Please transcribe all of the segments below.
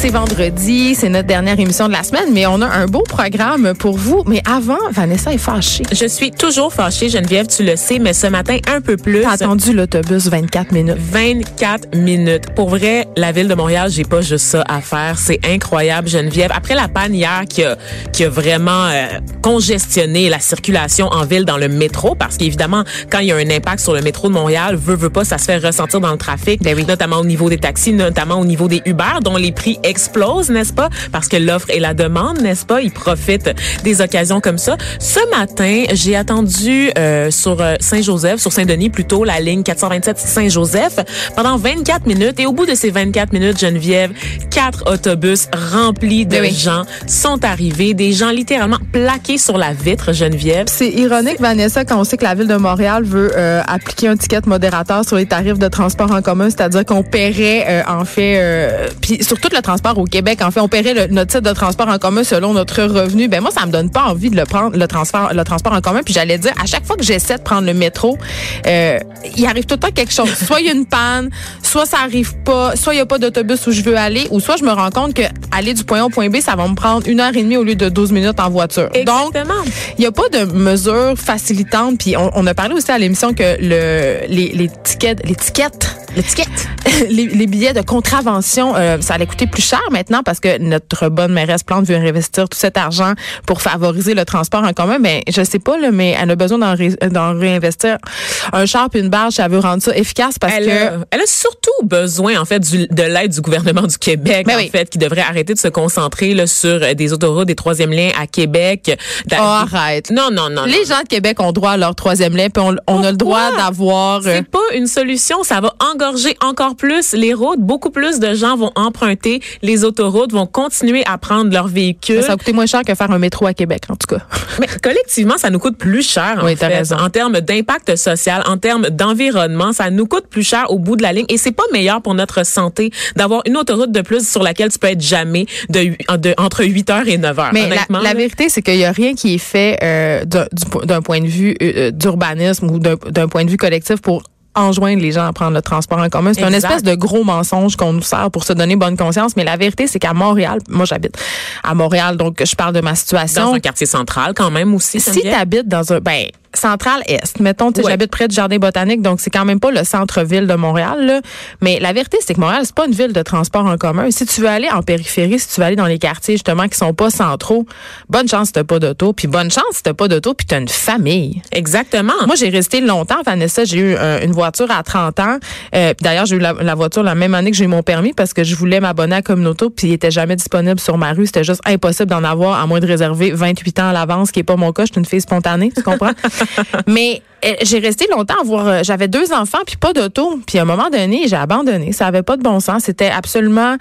C'est vendredi, c'est notre dernière émission de la semaine, mais on a un beau programme pour vous. Mais avant, Vanessa est fâchée. Je suis toujours fâchée, Geneviève, tu le sais, mais ce matin, un peu plus. T'as attendu l'autobus 24 minutes. 24 minutes. Pour vrai, la ville de Montréal, j'ai pas juste ça à faire. C'est incroyable, Geneviève. Après la panne hier qui a, qui a vraiment euh, congestionné la circulation en ville dans le métro, parce qu'évidemment, quand il y a un impact sur le métro de Montréal, veut, veut pas, ça se fait ressentir dans le trafic, Ben oui. notamment au niveau des taxis, notamment au niveau des Uber, dont les prix explosent, n'est-ce pas? Parce que l'offre et la demande, n'est-ce pas? Ils profitent des occasions comme ça. Ce matin, j'ai attendu euh, sur euh, Saint-Joseph, sur Saint-Denis plutôt, la ligne 427 Saint-Joseph, pendant 24 minutes. Et au bout de ces 24 minutes, Geneviève, quatre autobus remplis de Ben oui. gens sont arrivés, des gens littéralement plaqués sur la vitre, Geneviève. C'est ironique, Vanessa, quand on sait que la ville de Montréal veut euh, appliquer un ticket modérateur sur les tarifs de transport en commun, c'est-à-dire qu'on paierait euh, en fait, euh, puis sur tout le transport au Québec, en fait, on paierait le- notre titre de transport en commun selon notre revenu. Ben moi, ça me donne pas envie de le prendre, le transport, le transport en commun. Puis j'allais dire, à chaque fois que j'essaie de prendre le métro, euh, il arrive tout le temps quelque chose. Soit il y a une panne, soit ça arrive pas, soit il y a pas d'autobus où je veux aller, ou soit je me rends compte que aller du point A au point B, ça va me prendre une heure et demie au lieu de 12 minutes en voiture. Donc, Exactement. il n'y a pas de mesures facilitantes. Puis on, on a parlé aussi à l'émission que le, les, les tickets, les tickets, tickets, les, les billets de contravention, euh, ça allait coûter plus cher maintenant parce que notre bonne mairesse Plante veut investir tout cet argent pour favoriser le transport en commun. Mais je sais pas, là, mais elle a besoin d'en, ré- réinvestir un char puis une barge. Elle veut rendre ça efficace parce Elle, que a, elle a surtout besoin en fait du- de l'aide du gouvernement du Québec Ben en oui. fait qui devrait arrêter de se concentrer là, sur euh, des autoroutes des troisième liens à Québec. Oh, arrête. Non non non. les non. gens de Québec ont droit à leur troisième lien, puis on, on a le droit d'avoir. euh, C'est pas une solution, ça va engorger encore plus les routes. Beaucoup plus de gens vont emprunter les autoroutes, vont continuer à prendre leur véhicule. ça va coûter moins cher que faire un métro à Québec, en tout cas. Mais collectivement, ça nous coûte plus cher en Oui, t'as fait, raison. en termes d'impact social, en termes d'environnement, ça nous coûte plus cher au bout de la ligne et c'est pas meilleur pour notre santé d'avoir une autoroute de plus sur laquelle tu peux être jamais de, entre 8 heures et 9 heures. Mais la, honnêtement, la vérité, c'est qu'il y a rien qui est fait euh, d'un du po- d'un point de vue euh, d'urbanisme ou d'un point de vue collectif pour enjoindre les gens à prendre le transport en commun. C'est une Exact. espèce de gros mensonge qu'on nous sert pour se donner bonne conscience. Mais la vérité, c'est qu'à Montréal, moi j'habite à Montréal, donc je parle de ma situation. dans un quartier central quand même aussi. si tu habites dans un ben central est, mettons, Ouais. j'habite près du jardin botanique, donc c'est quand même pas le centre-ville de Montréal. Là. Mais la vérité, c'est que Montréal, c'est pas une ville de transport en commun. Si tu veux aller en périphérie, si tu veux aller dans les quartiers justement qui sont pas centraux, bonne chance si t'as pas d'auto, puis bonne chance si t'as pas d'auto, puis t'as une famille. Exactement. Moi, j'ai resté longtemps, Vanessa. J'ai eu euh, une voiture à 30 ans. Euh, D'ailleurs, j'ai eu la, la voiture la même année que j'ai eu mon permis parce que je voulais m'abonner à Communauto, puis il était jamais disponible sur ma rue. C'était juste impossible d'en avoir à moins de réserver 28 ans à l'avance, ce qui est pas mon cas. Je suis une fille spontanée, tu comprends? Mais j'ai resté longtemps à voir. euh, J'avais deux enfants puis pas d'auto. Puis à un moment donné, j'ai abandonné. Ça avait pas de bon sens. C'était absolument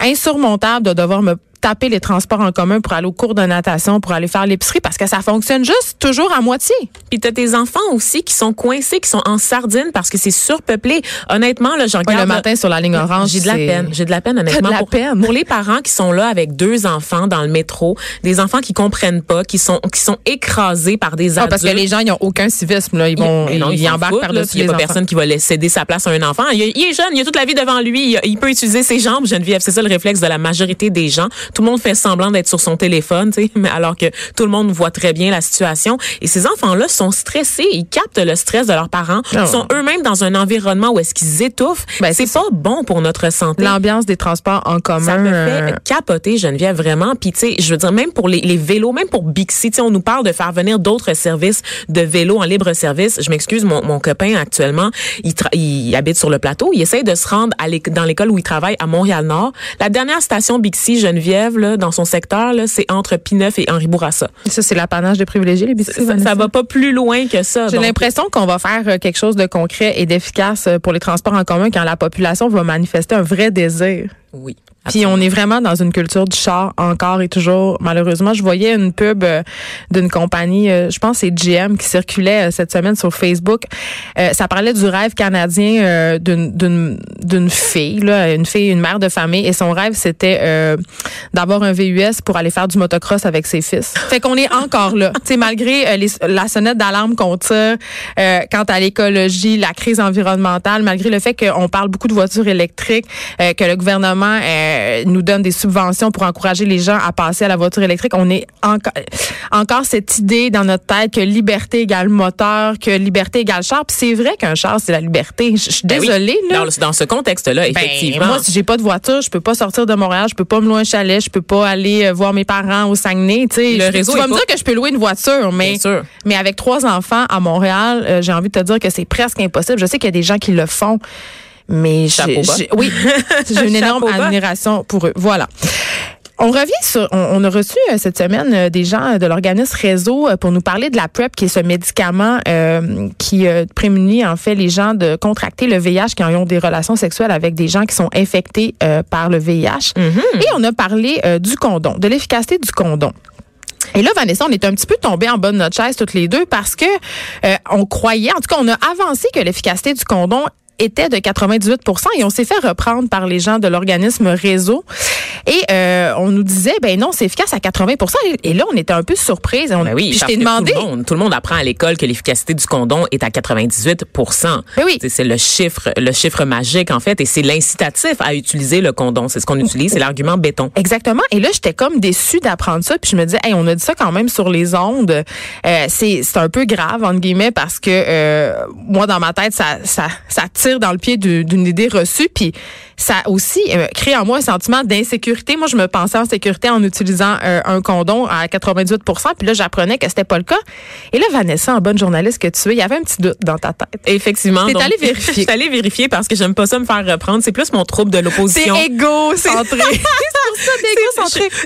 insurmontable de devoir me taper les transports en commun pour aller au cours de natation, pour aller faire l'épicerie, parce que ça fonctionne juste toujours à moitié. Puis t'as tes enfants aussi qui sont coincés, qui sont en sardine parce que c'est surpeuplé. Honnêtement, là, je Ouais, regarde le matin sur la ligne orange, J'ai de la peine. J'ai de la peine, honnêtement. de la pour, peine. pour les parents qui sont là avec deux enfants dans le métro, des enfants qui comprennent pas, qui sont qui sont écrasés par des Ah, adultes. parce que les gens, ils n'ont aucun civisme. Là. Ils vont, Mais non, ils, s'en embarquent foutent, là, par-dessus Il n'y a pas enfants. personne qui va céder sa place à un enfant. Il, il est jeune, il a toute la vie devant lui. Il, il peut utiliser ses jambes, Geneviève. C'est ça le réflexe de la majorité des gens. Tout le monde fait semblant d'être sur son téléphone, mais alors que tout le monde voit très bien la situation. Et ces enfants-là sont stressés. Ils captent le stress de leurs parents. Ah Ils sont eux-mêmes dans un environnement où est-ce qu'ils étouffent. Ben, c'est pas bon pour notre santé. L'ambiance des transports en commun. Ça me euh, fait capoter, Geneviève, vraiment. Puis, tu sais, je veux dire, même pour les, les vélos, même pour Bixi, tu sais, on nous parle de faire venir d'autres services de vélos en libre service. Je m'excuse, mon, mon copain, actuellement, il, habite sur le plateau. Il essaye de se rendre à dans l'école où il travaille à Montréal-Nord. La dernière station Bixi, Geneviève, là, dans son secteur, c'est entre Pineuf et Henri Bourassa. Ça, c'est l'apanage des privilégiés, les biscuits. Ça, ça va pas plus loin que ça. J'ai l'impression qu'on va faire euh, quelque chose de concret et d'efficace euh, pour les transports en commun quand la population va manifester un vrai désir Oui. Puis on est vraiment dans une culture du char encore et toujours. Malheureusement, je voyais une pub euh, d'une compagnie, euh, je pense c'est GM, qui circulait euh, cette semaine sur Facebook. ça parlait du rêve canadien d'une d'une d'une fille, là, une fille, une mère de famille, et son rêve c'était d'avoir un VUS pour aller faire du motocross avec ses fils. Fait qu'on est encore là. tu sais, malgré les, la sonnette d'alarme qu'on tire quant à l'écologie, la crise environnementale, malgré le fait qu'on parle beaucoup de voitures électriques, que le gouvernement euh, nous donne des subventions pour encourager les gens à passer à la voiture électrique. On est encore encore cette idée dans notre tête que liberté égale moteur, que liberté égale char. Puis c'est vrai qu'un char c'est la liberté. Je suis ben désolée là. Dans, ce contexte-là, ben, effectivement. moi, si j'ai pas de voiture, je peux pas sortir de Montréal, je peux pas me louer un chalet, je peux pas aller euh, voir mes parents au Saguenay. Le réseau tu vas me dire que je peux louer une voiture, mais mais avec trois enfants à Montréal, euh, j'ai envie de te dire que c'est presque impossible. Je sais qu'il y a des gens qui le font. Mais oui, j'ai une énorme admiration pour eux. Voilà. On revient sur, on, a reçu euh, cette semaine euh, des gens de l'organisme Réseau euh, pour nous parler de la PrEP, qui est ce médicament qui prémunit en fait les gens de contracter le VIH qui ont des relations sexuelles avec des gens qui sont infectés par le VIH. Mm-hmm. Et on a parlé du condom, de l'efficacité du condom. Et là, Vanessa, on est un petit peu tombé en bas de notre chaise toutes les deux parce que on croyait, en tout cas, on a avancé que l'efficacité du condom était de 98 et on s'est fait reprendre par les gens de l'organisme Réseau. Et euh, on nous disait, ben non, c'est efficace à 80 Et là, on était un peu surprise. On, ben oui, je t'ai demandé. Tout le, monde, tout le, monde, apprend à l'école que l'efficacité du condom est à 98 ben oui. C'est le chiffre, le chiffre magique, en fait, et c'est l'incitatif à utiliser le condom. C'est ce qu'on utilise, c'est l'argument béton. Exactement. Et là, j'étais comme déçue d'apprendre ça. Puis je me disais, hey, on a dit ça quand même sur les ondes. Euh, c'est un peu grave, entre guillemets, parce que euh, moi, dans ma tête, ça, ça, ça tire dans le pied d'une idée reçue. Puis ça aussi euh, crée en moi un sentiment d'insécurité. Moi, je me pensais en sécurité en utilisant euh, un condom à 98 Puis là, j'apprenais que c'était pas le cas. Et là, Vanessa, en bonne journaliste que tu es, il y avait un petit doute dans ta tête. Effectivement. T'es allée vérifier. T'es allée vérifier parce que j'aime pas ça me faire reprendre. C'est plus mon trouble de l'opposition. C'est égocentré. c'est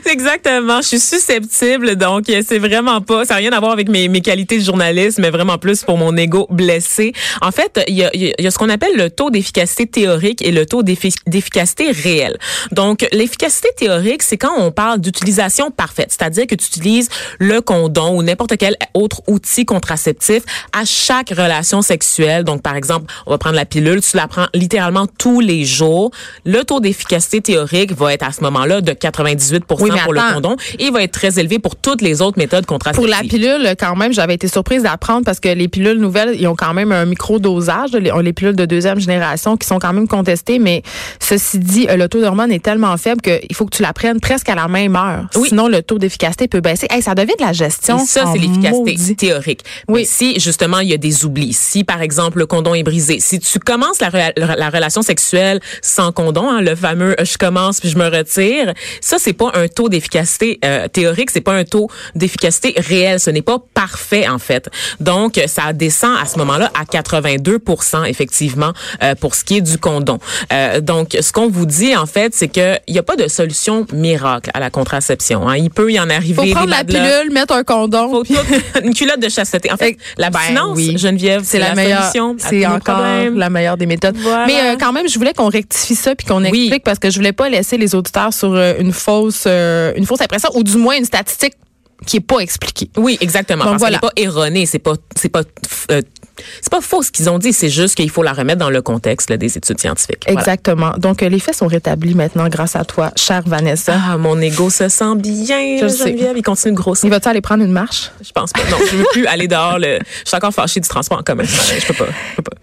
Exactement. Je suis susceptible, donc c'est vraiment pas. Ça n'a rien à voir avec mes, mes qualités de journaliste, mais vraiment plus pour mon ego blessé. En fait, il y a, y a ce qu'on appelle le taux d'efficacité théorique et le taux d'efficacité réelle. Donc, l'efficacité théorique, c'est quand on parle d'utilisation parfaite, c'est-à-dire que tu utilises le condom ou n'importe quel autre outil contraceptif à chaque relation sexuelle. Donc, par exemple, on va prendre la pilule, tu la prends littéralement tous les jours. Le taux d'efficacité théorique va être à ce moment-là de 98 pour le condom et il va être très élevé pour toutes les autres méthodes contraceptives. Pour la pilule, quand même, j'avais été surprise d'apprendre parce que les pilules nouvelles, ils ont quand même un micro-dosage, les, les pilules de deuxième génération qui sont quand même contestées, mais ceci dit, euh, le taux d'hormones est tellement faible qu'il faut que tu la prennes presque à la même heure. Sinon, le tôt d'efficacité peut baisser. Hey, ça devient de la gestion. ça, c'est l'efficacité théorique. Oui. Mais si, justement, il y a des oublis, si, par exemple, le condom est brisé, si tu commences la, la relation sexuelle sans condom, hein, le fameux je commence puis je me retire, ça, c'est pas un taux d'efficacité euh, théorique, c'est pas un taux d'efficacité réel. Ce n'est pas parfait, en fait. Donc, ça descend à ce moment-là à 82 effectivement, euh, pour ce qui est du condom. Euh, donc, ce qu'on vous dit, en fait, c'est qu'il n'y a pas de solution miracle à la contraception. Hein. Il peut y en arriver faut prendre la pilule, mettre un condom. Faut une culotte de chasteté. En fait, la ben, Geneviève, c'est la, meilleure solution. C'est encore la meilleure des méthodes. Mais euh, quand même, je voulais qu'on rectifie ça puis qu'on explique parce que je voulais pas laisser les auditeurs sur une fausse, une fausse impression ou du moins une statistique qui est pas expliquée. Oui, exactement. Donc, parce voilà. pas erronée, c'est pas c'est pas c'est pas faux ce qu'ils ont dit, c'est juste qu'il faut la remettre dans le contexte des études scientifiques. Exactement. Donc euh, les faits sont rétablis maintenant grâce à toi, chère Vanessa. Ah, mon ego se sent bien. Je Geneviève, il continue de grossir. Il va-tu aller prendre une marche? Je pense pas. Non, je veux plus aller dehors. Le... Je suis encore fâchée du transport en commun. Je peux pas. Je peux pas.